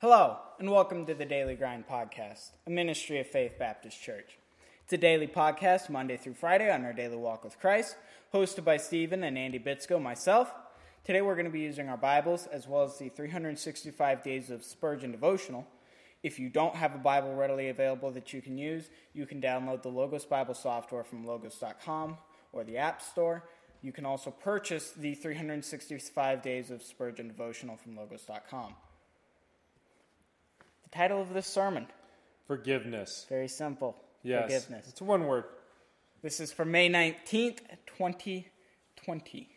Hello, and welcome to the Daily Grind Podcast, a ministry of Faith Baptist Church. It's a daily podcast Monday through Friday on our daily walk with Christ, hosted by Stephen and Andy Bitsko, myself. Today we're going to be using our Bibles as well as the 365 Days of Spurgeon devotional. If you don't have a Bible readily available that you can use, you can download the Logos Bible software from logos.com or the App Store. You can also purchase the 365 Days of Spurgeon devotional from logos.com. The title of this sermon Forgiveness. very simple. Yes. Forgiveness. It's one word. This is for May 19th, 2020.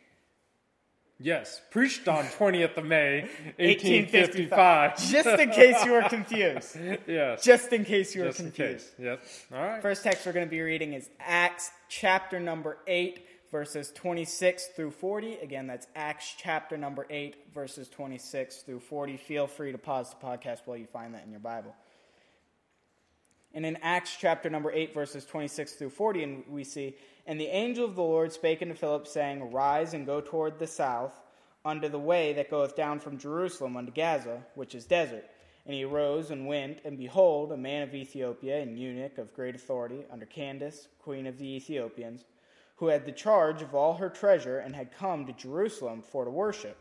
Yes. Preached on 20th of May, 1855. Just in case you were confused. yes. Just in case you were Just confused. Yep. All right. First text we're going to be reading is Acts chapter number 8, verses 26 through 40. Again, that's Acts chapter number 8, verses 26 through 40. Feel free to pause the podcast while you find that in your Bible. And in Acts chapter number 8, verses 26 through 40, and we see, And the angel of the Lord spake unto Philip, saying, Rise and go toward the south, unto the way that goeth down from Jerusalem unto Gaza, which is desert. And he arose and went, and behold, a man of Ethiopia, an eunuch of great authority, under Candace, queen of the Ethiopians, who had the charge of all her treasure, and had come to Jerusalem for to worship,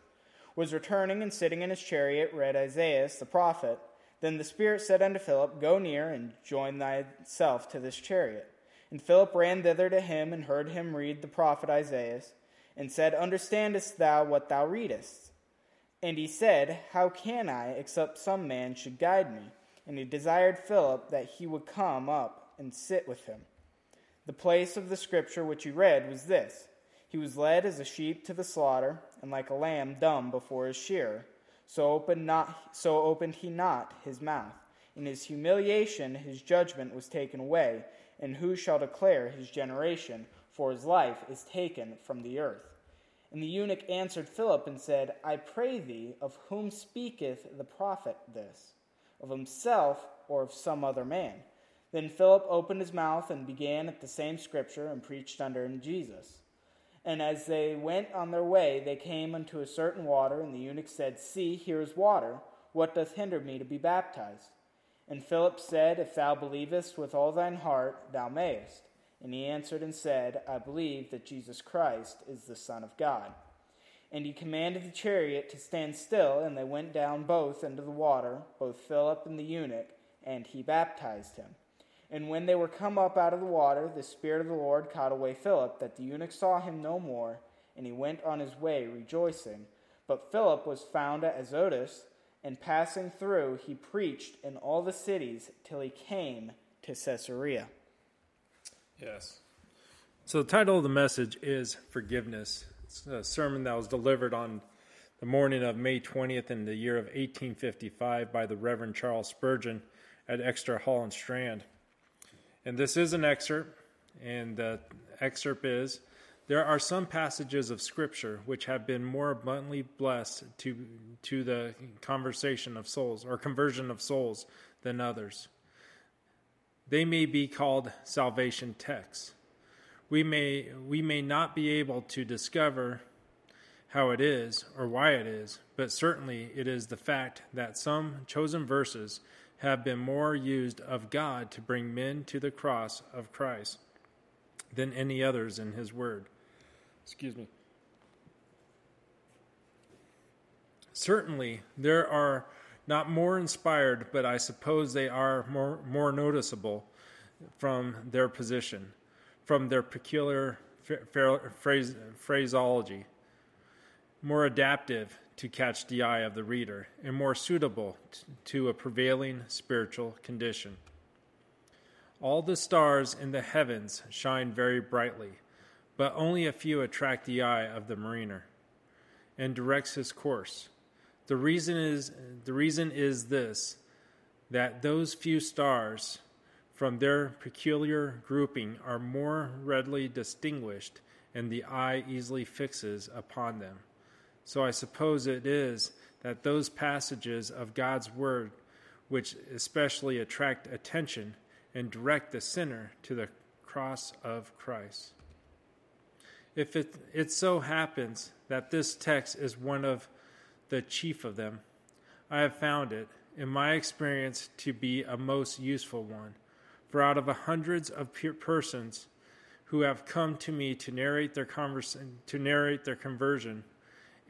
was returning and sitting in his chariot, read Isaiah the prophet. Then the Spirit said unto Philip, Go near and join thyself to this chariot. And Philip ran thither to him, and heard him read the prophet Isaiah, and said, Understandest thou what thou readest? And he said, How can I, except some man should guide me? And he desired Philip that he would come up and sit with him. The place of the scripture which he read was this He was led as a sheep to the slaughter, and like a lamb dumb before his shearer. So opened, not, so opened he not his mouth. In his humiliation his judgment was taken away, and who shall declare his generation? For his life is taken from the earth. And the eunuch answered Philip and said, I pray thee, of whom speaketh the prophet this? Of himself or of some other man? Then Philip opened his mouth and began at the same scripture and preached unto him Jesus. And as they went on their way, they came unto a certain water, and the eunuch said, See, here is water. What doth hinder me to be baptized? And Philip said, If thou believest with all thine heart, thou mayest. And he answered and said, I believe that Jesus Christ is the Son of God. And he commanded the chariot to stand still, and they went down both into the water, both Philip and the eunuch, and he baptized him. And when they were come up out of the water, the Spirit of the Lord caught away Philip, that the eunuch saw him no more, and he went on his way rejoicing. But Philip was found at Azotus, and passing through, he preached in all the cities till he came to Caesarea. Yes. So the title of the message is Forgiveness. It's a sermon that was delivered on the morning of May 20th in the year of 1855 by the Reverend Charles Spurgeon at Exeter Hall and Strand. And this is an excerpt, and the excerpt is There are some passages of Scripture which have been more abundantly blessed to, to the conversation of souls or conversion of souls than others. They may be called salvation texts. We may, we may not be able to discover how it is or why it is, but certainly it is the fact that some chosen verses have been more used of God to bring men to the cross of Christ than any others in His Word. Excuse me. Certainly, there are not more inspired, but I suppose they are more, more noticeable from their position, from their peculiar phrase, phraseology, more adaptive to catch the eye of the reader, and more suitable to a prevailing spiritual condition. All the stars in the heavens shine very brightly, but only a few attract the eye of the mariner and directs his course. The reason is the reason is this that those few stars from their peculiar grouping are more readily distinguished and the eye easily fixes upon them. So I suppose it is that those passages of God's Word which especially attract attention and direct the sinner to the cross of Christ. If it, it so happens that this text is one of the chief of them, I have found it, in my experience, to be a most useful one. For out of hundreds of persons who have come to me to narrate their convers- to narrate their conversion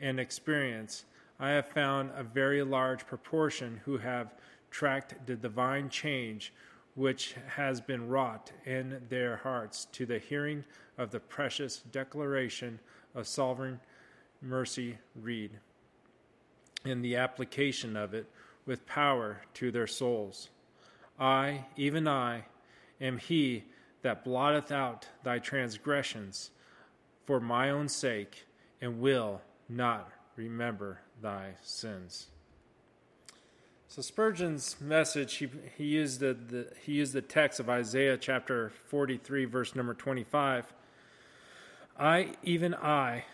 and experience, I have found a very large proportion who have tracked the divine change which has been wrought in their hearts to the hearing of the precious declaration of sovereign mercy read, and the application of it with power to their souls. I, even I, am he that blotteth out thy transgressions for my own sake, and will not remember thy sins. So Spurgeon's message, he, he used the, the he used the text of Isaiah chapter 43, verse number 25. I, even I,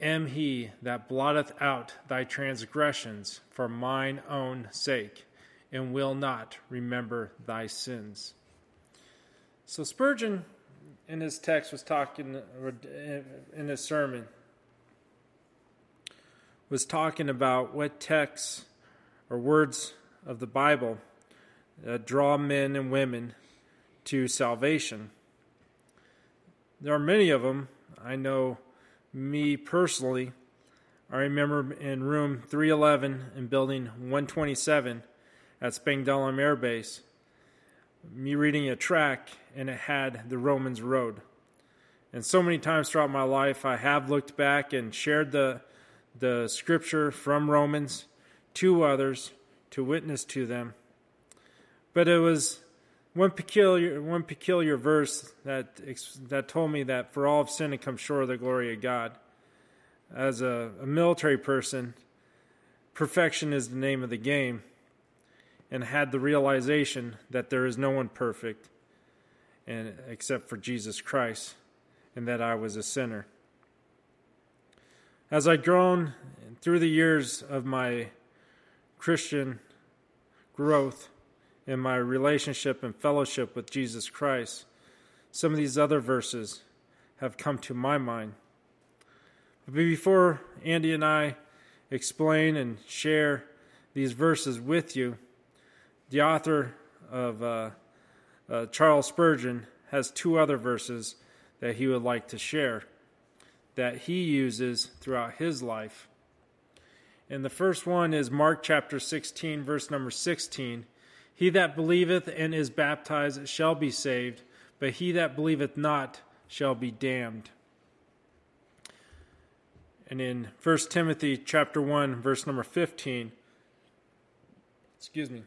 am he that blotteth out thy transgressions for mine own sake, and will not remember thy sins. So Spurgeon, in his text, was talking, in his sermon, was talking about what texts or words of the Bible that draw men and women to salvation. There are many of them. I know me personally. I remember in room 311 in building 127 at Spangdahlem Air Base, me reading a track and it had the Romans Road. And so many times throughout my life, I have looked back and shared the the scripture from Romans to others to witness to them. But it was one peculiar one peculiar verse that that told me that for all of sin to come short of the glory of God. As a, a military person, perfection is the name of the game, and had the realization that there is no one perfect, and except for Jesus Christ, and that I was a sinner. As I've grown through the years of my Christian growth in my relationship and fellowship with Jesus Christ, some of these other verses have come to my mind. But before Andy and I explain and share these verses with you, the author of uh, uh, Charles Spurgeon has two other verses that he would like to share that he uses throughout his life. And the first one is Mark chapter 16, verse number 16. He that believeth and is baptized shall be saved, but he that believeth not shall be damned. And in 1 Timothy chapter 1, verse number 15, excuse me,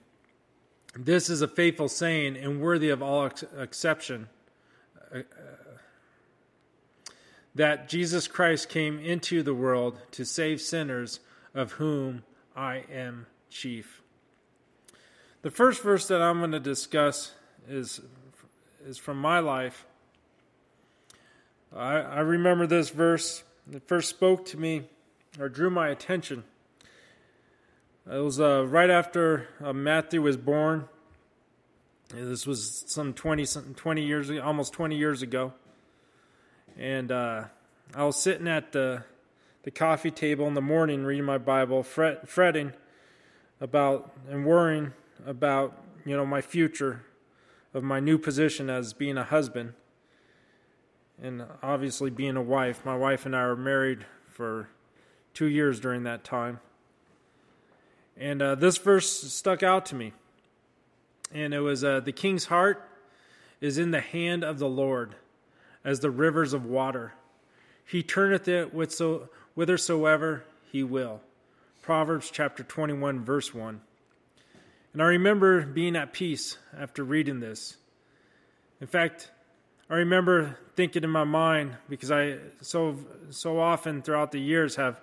this is a faithful saying and worthy of all ex- exception. Uh, that Jesus Christ came into the world to save sinners, of whom I am chief. The first verse that I'm going to discuss is, is from my life. I, I remember this verse. It first spoke to me or drew my attention. It was uh, right after uh, Matthew was born. This was some 20, 20 years, almost 20 years ago and uh, I was sitting at the the coffee table in the morning reading my Bible, fret, fretting about and worrying about you know my future of my new position as being a husband and obviously being a wife. My wife and I were married for two years during that time. And uh, this verse stuck out to me. And it was uh, The king's heart is in the hand of the Lord as the rivers of water. He turneth it whithersoever he will. Proverbs chapter 21, verse 1. And I remember being at peace after reading this. In fact, I remember thinking in my mind, because I so so often throughout the years have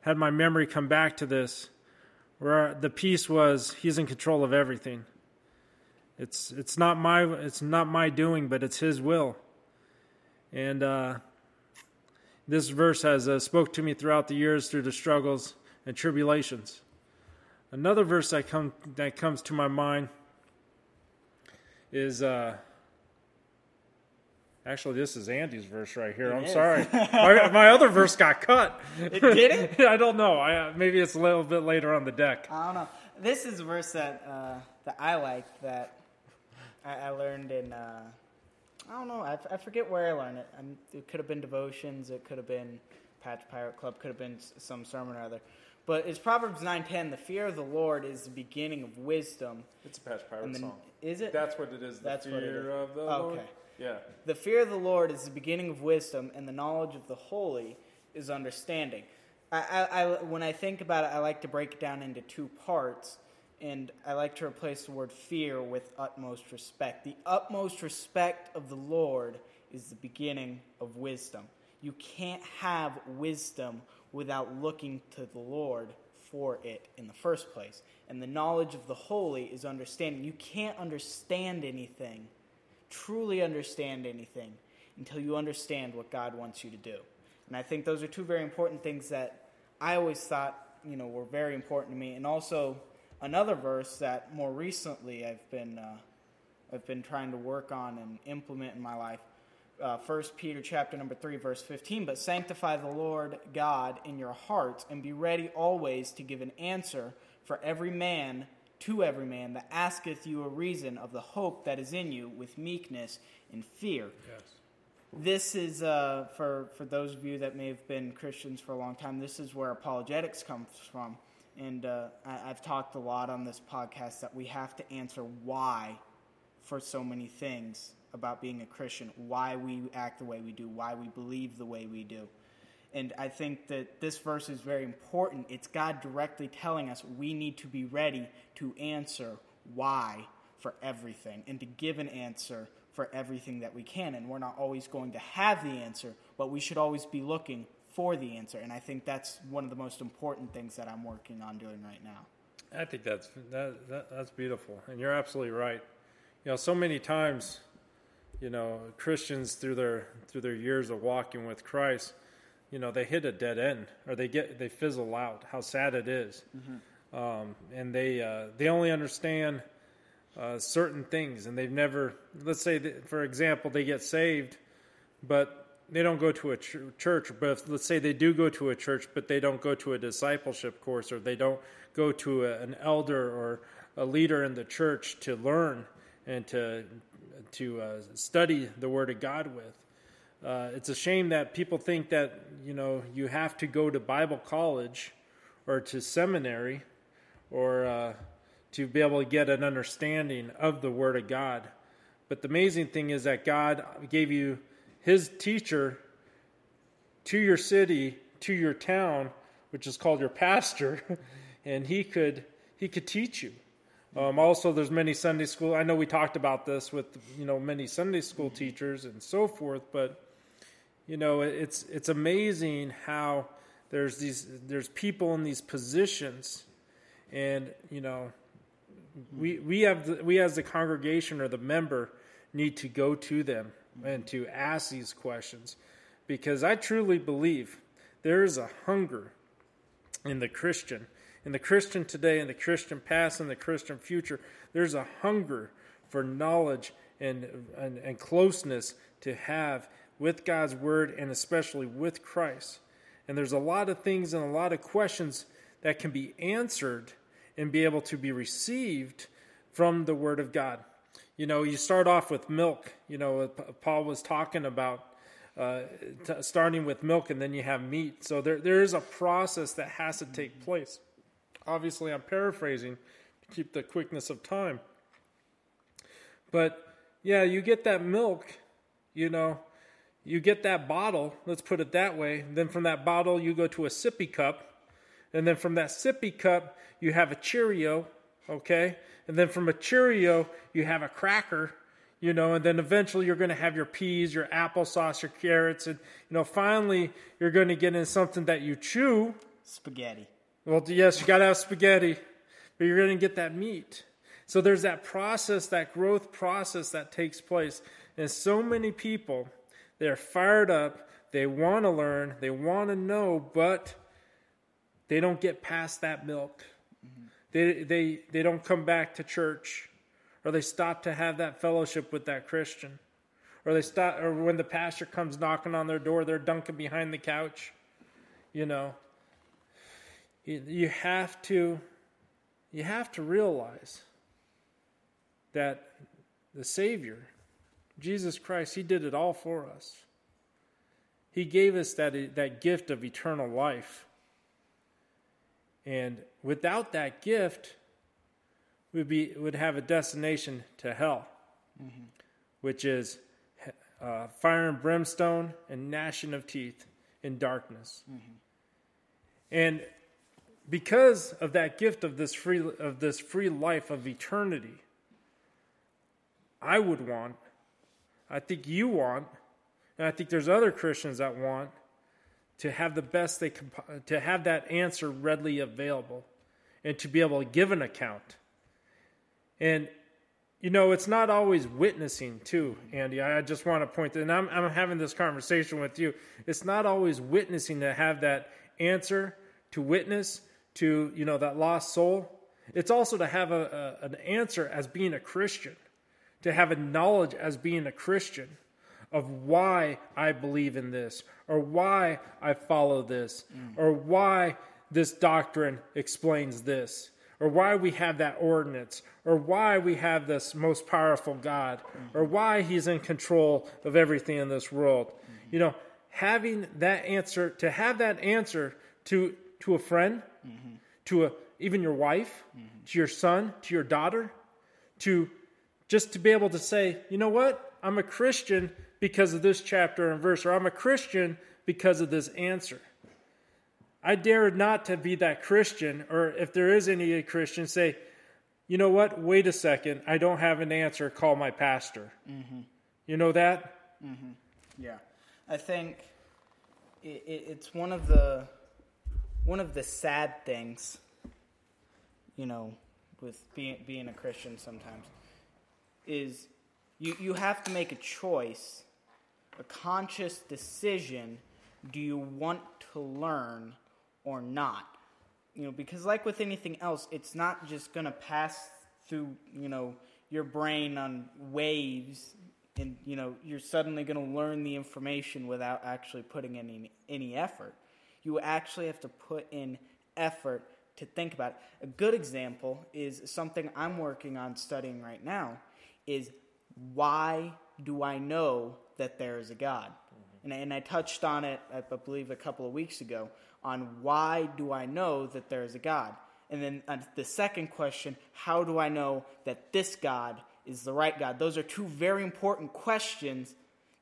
had my memory come back to this, where the peace was He's in control of everything. It's it's not my it's not my doing, but it's His will. And uh, this verse has uh, spoke to me throughout the years through the struggles and tribulations. Another verse that, come, that comes to my mind is uh, Actually, this is Andy's verse right here. It I'm is. sorry. my, my other verse got cut. It didn't? I don't know. I, maybe it's a little bit later on the deck. I don't know. This is a verse that uh, that I like that I, I learned in. Uh, I don't know. I, f- I forget where I learned it. i it could have been devotions. It could have been Patch Pirate Club. Could have been s- some sermon or other. But it's Proverbs nine ten. The fear of the Lord is the beginning of wisdom. It's a Patch Pirate song. is it? That's what it is. The That's what it fear is. of the Okay. Lord. Yeah. The fear of the Lord is the beginning of wisdom, and the knowledge of the holy is understanding. I, I, I, when I think about it, I like to break it down into two parts, and I like to replace the word fear with utmost respect. The utmost respect of the Lord is the beginning of wisdom. You can't have wisdom without looking to the Lord for it in the first place. And the knowledge of the holy is understanding. You can't understand anything truly understand anything until you understand what God wants you to do. And I think those are two very important things that I always thought, you know, were very important to me. And also another verse that more recently I've been uh, I've been trying to work on and implement in my life. Uh, 1 Peter chapter number 3 verse 15 but sanctify the Lord God in your hearts and be ready always to give an answer for every man to every man that asketh you a reason of the hope that is in you with meekness and fear. Yes. This is uh, for for those of you that may have been Christians for a long time. This is where apologetics comes from, and uh, I, I've talked a lot on this podcast that we have to answer why for so many things about being a Christian, why we act the way we do, why we believe the way we do. And I think that this verse is very important. It's God directly telling us we need to be ready to answer why for everything and to give an answer for everything that we can. And we're not always going to have the answer, but we should always be looking for the answer. And I think that's one of the most important things that I'm working on doing right now. I think that's that, that that's beautiful, and you're absolutely right. You know, so many times, you know, Christians through their through their years of walking with Christ, you know, they hit a dead end or they get they fizzle out. How sad it is. Um, and they uh, they only understand uh, certain things, and they've never. Let's say, that, for example, they get saved, but they don't go to a ch- church. But if, let's say they do go to a church, but they don't go to a discipleship course, or they don't go to a, an elder or a leader in the church to learn and to to uh, study the Word of God with. Uh, it's a shame that people think that you know you have to go to Bible college or to seminary or uh, to be able to get an understanding of the Word of God. But the amazing thing is that God gave you His teacher to your city, to your town, which is called your pastor, and he could he could teach you. Um, also, there's many Sunday school. I know we talked about this with you know many Sunday school teachers and so forth, but you know it's it's amazing how there's these there's people in these positions, and you know we we have the, we as the congregation or the member need to go to them and to ask these questions because I truly believe there is a hunger in the Christian, in the Christian today, in the Christian past, in the Christian future. There's a hunger for knowledge and, and, and closeness to have with God's Word and especially with Christ. And there's a lot of things and a lot of questions that can be answered and be able to be received from the Word of God. You know, you start off with milk. You know, Paul was talking about uh, t- starting with milk and then you have meat. So there, there is a process that has to take place. Obviously, I'm paraphrasing to keep the quickness of time. But yeah, you get that milk, you know, you get that bottle, let's put it that way. Then from that bottle, you go to a sippy cup. And then from that sippy cup, you have a Cheerio, okay? And then from a Cheerio, you have a cracker, you know, and then eventually you're going to have your peas, your applesauce, your carrots, and, you know, finally you're going to get in something that you chew. Spaghetti. Well, yes, you got to have spaghetti, but you're going to get that meat. So there's that process, that growth process that takes place. And so many people, they're fired up, they want to learn, they want to know, but they don't get past that milk. They, they, they don't come back to church, or they stop to have that fellowship with that Christian, or they stop, or when the pastor comes knocking on their door, they're dunking behind the couch. You know, you, you have to, you have to realize that the Savior, Jesus Christ, He did it all for us. He gave us that, that gift of eternal life. And without that gift, we'd, be, would have a destination to hell, mm-hmm. which is uh, fire and brimstone and gnashing of teeth in darkness. Mm-hmm. And because of that gift of this free of this free life of eternity, I would want, I think you want, and I think there's other Christians that want to have the best they can, to have that answer readily available and to be able to give an account. And you know, it's not always witnessing too, Andy. I just want to point that, and I'm, I'm having this conversation with you. It's not always witnessing to have that answer to witness to, you know, that lost soul. It's also to have a, a, an answer as being a Christian, to have a knowledge as being a Christian of why I believe in this, or why I follow this, mm. or why this doctrine explains this or why we have that ordinance, or why we have this most powerful God, mm-hmm. or why He's in control of everything in this world. Mm-hmm. You know, having that answer, to have that answer to to a friend, mm-hmm. to a even your wife, to your son, to your daughter, to just to be able to say, you know what, I'm a Christian because of this chapter and verse, or I'm a Christian because of this answer. I dare not to be that Christian, or if there is any Christian, say, you know what? Wait a second. I don't have an answer. Call my pastor. Mm-hmm. You know that? Mm-hmm. Yeah, I think it, it, it's one of the one of the sad things, you know, with being being a Christian sometimes, is you you have to make a choice, a conscious decision. Do you want to learn or not. You know, because like with anything else, it's not just going to pass through, you know, your brain on waves and you know, you're suddenly going to learn the information without actually putting any any effort. You actually have to put in effort to think about it. A good example is something I'm working on studying right now is why do I know that there is a God? Mm-hmm. And, and I touched on it, I believe, a couple of weeks ago on why do I know that there is a God? And then uh, the second question, how do I know that this God is the right God? Those are two very important questions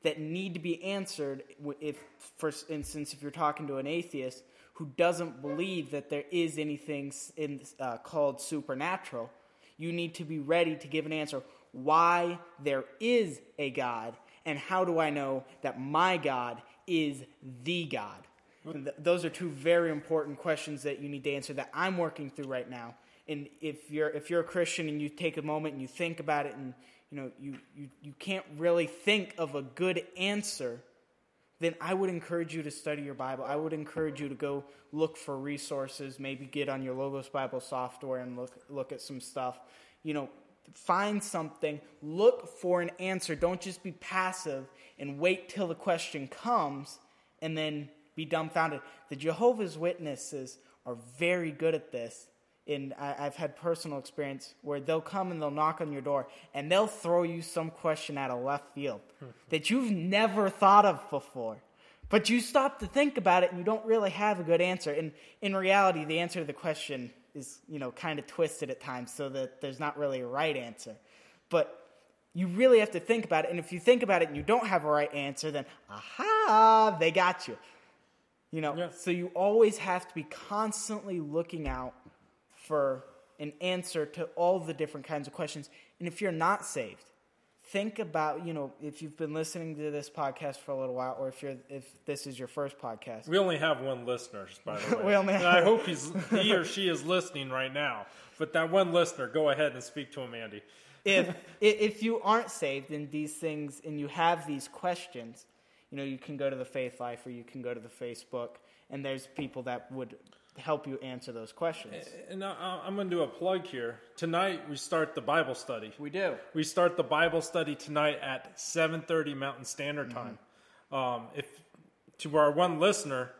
that need to be answered if for instance if you're talking to an atheist who doesn't believe that there is anything in, uh, called supernatural you need to be ready to give an answer why there is a god and how do i know that my god is the god Th- those are two very important questions that you need to answer that I'm working through right now. And if you're if you're a Christian and you take a moment and you think about it and you know you, you, you can't really think of a good answer, then I would encourage you to study your Bible. I would encourage you to go look for resources, maybe get on your Logos Bible software and look look at some stuff. You know, find something, look for an answer. Don't just be passive and wait till the question comes and then be dumbfounded. The Jehovah's Witnesses are very good at this. And I've had personal experience where they'll come and they'll knock on your door and they'll throw you some question out of left field that you've never thought of before. But you stop to think about it and you don't really have a good answer. And in reality, the answer to the question is, you know, kind of twisted at times so that there's not really a right answer. But you really have to think about it. And if you think about it and you don't have a right answer, then aha, they got you. You know, yeah. so you always have to be constantly looking out for an answer to all the different kinds of questions. And if you're not saved, think about, you know, if you've been listening to this podcast for a little while or if you're if this is your first podcast. We only have one listener, by the way. we only have I hope he's he or she is listening right now. But that one listener, go ahead and speak to him, Andy. if if you aren't saved in these things and you have these questions, you know, you can go to the Faith Life or you can go to the Facebook, and there's people that would help you answer those questions. And I, I'm going to do a plug here. Tonight we start the Bible study. We do. We start the Bible study tonight at 7:30 Mountain Standard mm-hmm. Time. Um, if to our one listener,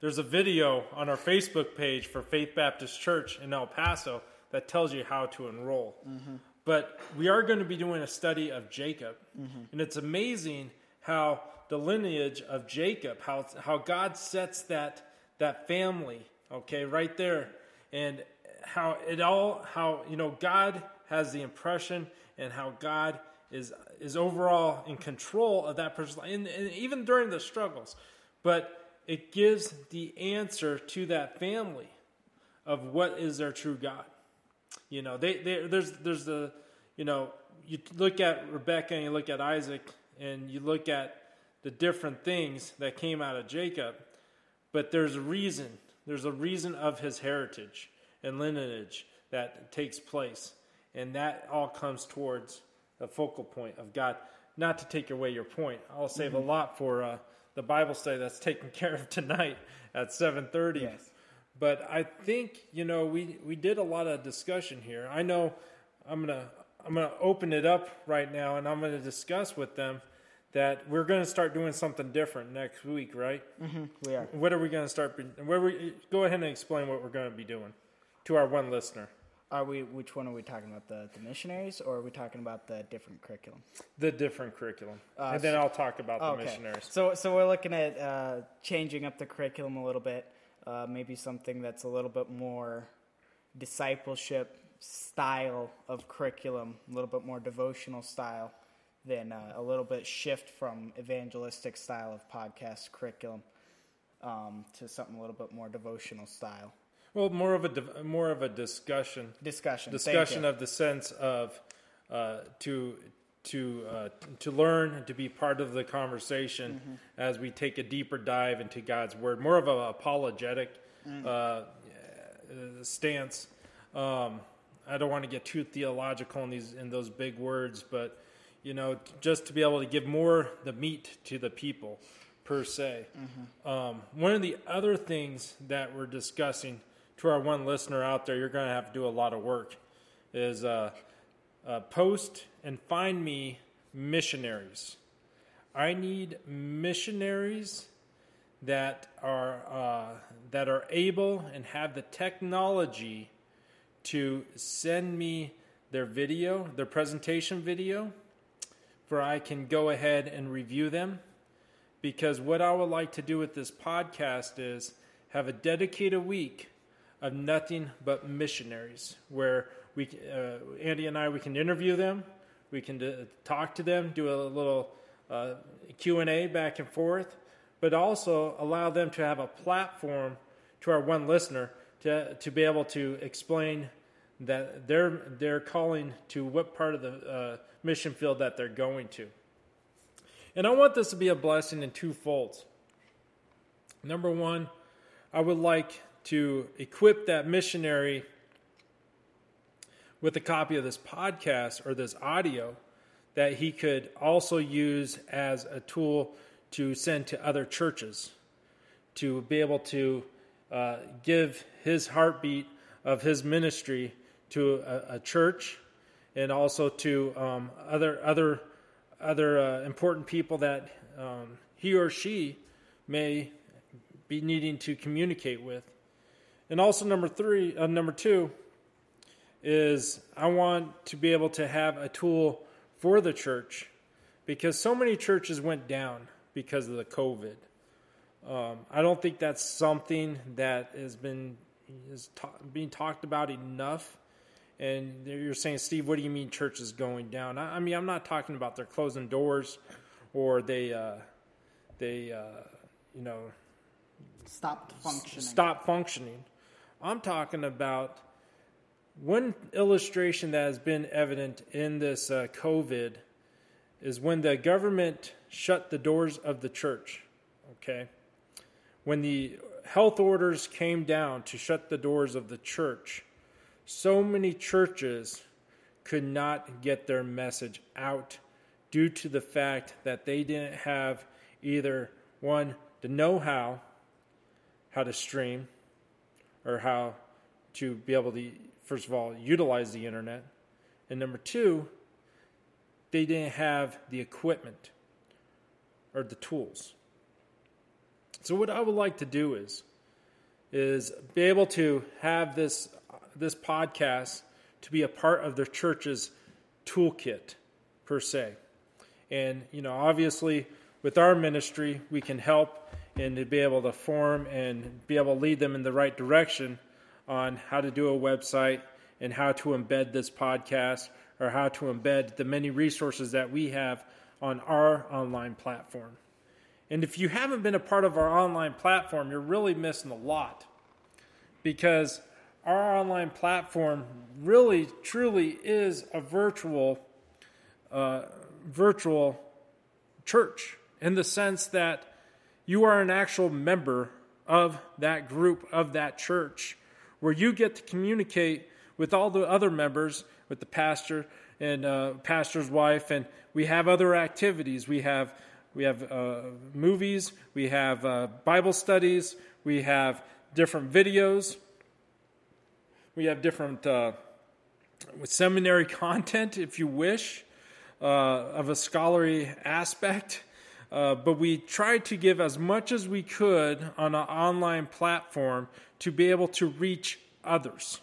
there's a video on our Facebook page for Faith Baptist Church in El Paso that tells you how to enroll. Mm-hmm. But we are going to be doing a study of Jacob, mm-hmm. and it's amazing how the lineage of Jacob, how how God sets that that family, okay, right there, and how it all how you know God has the impression and how God is is overall in control of that person's life, and, and even during the struggles, but it gives the answer to that family of what is their true God. You know, they, they there's there's the you know you look at Rebecca and you look at Isaac and you look at the different things that came out of Jacob, but there's a reason. There's a reason of his heritage and lineage that takes place, and that all comes towards the focal point of God. Not to take away your point, I'll save a lot for uh, the Bible study that's taken care of tonight at seven thirty. Yes. But I think you know we we did a lot of discussion here. I know I'm gonna I'm gonna open it up right now, and I'm gonna discuss with them that we're gonna start doing something different next week, right? We are. What are we gonna start? be- Where we go ahead and explain what we're gonna be doing to our one listener. Are we? Which one are we talking about? The the missionaries, or are we talking about the different curriculum? The different curriculum, Uh, and then I'll talk about the missionaries. So so we're looking at uh, changing up the curriculum a little bit. Uh, maybe something that's a little bit more discipleship style of curriculum, a little bit more devotional style than uh, a little bit shift from evangelistic style of podcast curriculum um, to something a little bit more devotional style Well, more of a div- more of a discussion discussion. Discussion of the sense of uh, to to uh, to learn and to be part of the conversation Mm-hmm. as we take a deeper dive into God's word, more of an apologetic Mm. uh, uh, stance. Um, I don't want to get too theological in these in those big words, but you know, just to be able to give more the meat to the people per se. Um, one of the other things that we're discussing to our one listener out there, you're going to have to do a lot of work, is uh, uh, post and find me missionaries. I need missionaries that are uh, that are able and have the technology to send me their video, their presentation video, where I can go ahead and review them. Because what I would like to do with this podcast is have a dedicated week of nothing but missionaries, where we, uh, Andy and I, we can interview them, we can uh, talk to them, do a little uh, Q and A back and forth, but also allow them to have a platform to our one listener to to be able to explain that they're they're calling to what part of the uh, mission field that they're going to. And I want this to be a blessing in two folds. Number one, I would like to equip that missionary with a copy of this podcast or this audio that he could also use as a tool to send to other churches to be able to uh, give his heartbeat of his ministry to a, a church and also to um, other other other uh, important people that um, he or she may be needing to communicate with. And also number three, uh, number two, is I want to be able to have a tool for the church because so many churches went down because of the COVID. Um, I don't think that's something that has been is ta- being talked about enough. And you're saying, Steve, what do you mean church is going down? I, I mean, I'm not talking about they're closing doors or they, uh, they, uh, you know, stopped functioning. stop functioning. I'm talking about one illustration that has been evident in this uh, COVID is when the government shut the doors of the church. Okay. When the health orders came down to shut the doors of the church, so many churches could not get their message out due to the fact that they didn't have either one, the know how, how to stream, or how to be able to, first of all, utilize the internet. And number two, they didn't have the equipment or the tools. So what I would like to do is is be able to have this this podcast to be a part of the church's toolkit per se. And you know, obviously with our ministry, we can help and to be able to form and be able to lead them in the right direction on how to do a website and how to embed this podcast or how to embed the many resources that we have on our online platform. And if you haven't been a part of our online platform, you're really missing a lot because our online platform really, truly is a virtual, uh, virtual church in the sense that you are an actual member of that group, of that church, where you get to communicate with all the other members, with the pastor and uh, pastor's wife, and we have other activities. We have we have uh, movies, we have uh, Bible studies, we have different videos, we have different uh, seminary content, if you wish, uh, of a scholarly aspect. Uh, but we tried to give as much as we could on an online platform to be able to reach others.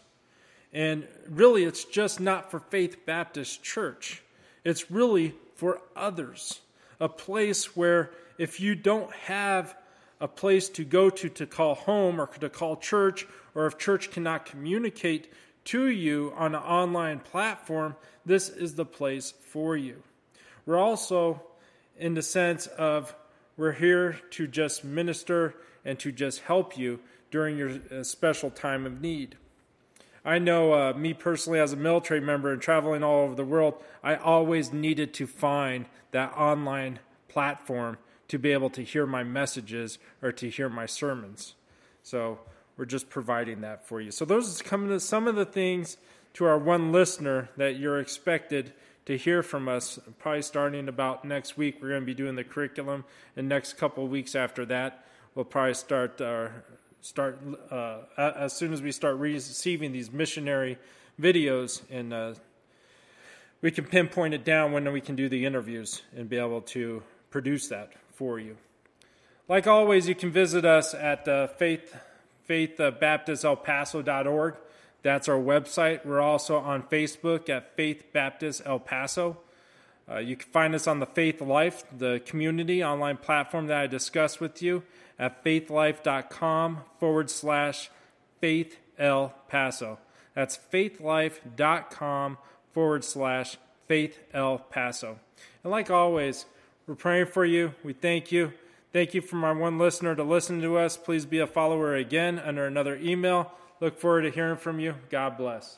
And really, it's just not for Faith Baptist Church, it's really for others. A place where if you don't have a place to go to to call home or to call church, or if church cannot communicate to you on an online platform, this is the place for you. We're also in the sense of we're here to just minister and to just help you during your uh, special time of need. I know uh, me personally, as a military member and traveling all over the world, I always needed to find that online platform to be able to hear my messages or to hear my sermons. So we're just providing that for you. So those are some of the things to our one listener that you're expected to hear from us probably starting about next week we're going to be doing the curriculum and next couple of weeks after that we'll probably start our start uh, as soon as we start receiving these missionary videos and uh, we can pinpoint it down when we can do the interviews and be able to produce that for you like always you can visit us at uh, faith faithbaptistelpaso.org that's our website. We're also on Facebook at Faith Baptist El Paso. Uh, you can find us on the Faith Life, the community online platform that I discussed with you at faithlife.com forward slash faith El Paso. That's faithlife.com forward slash faith El Paso. And like always, we're praying for you. We thank you. Thank you from our one listener to listen to us. Please be a follower again under another email. Look forward to hearing from you. God bless.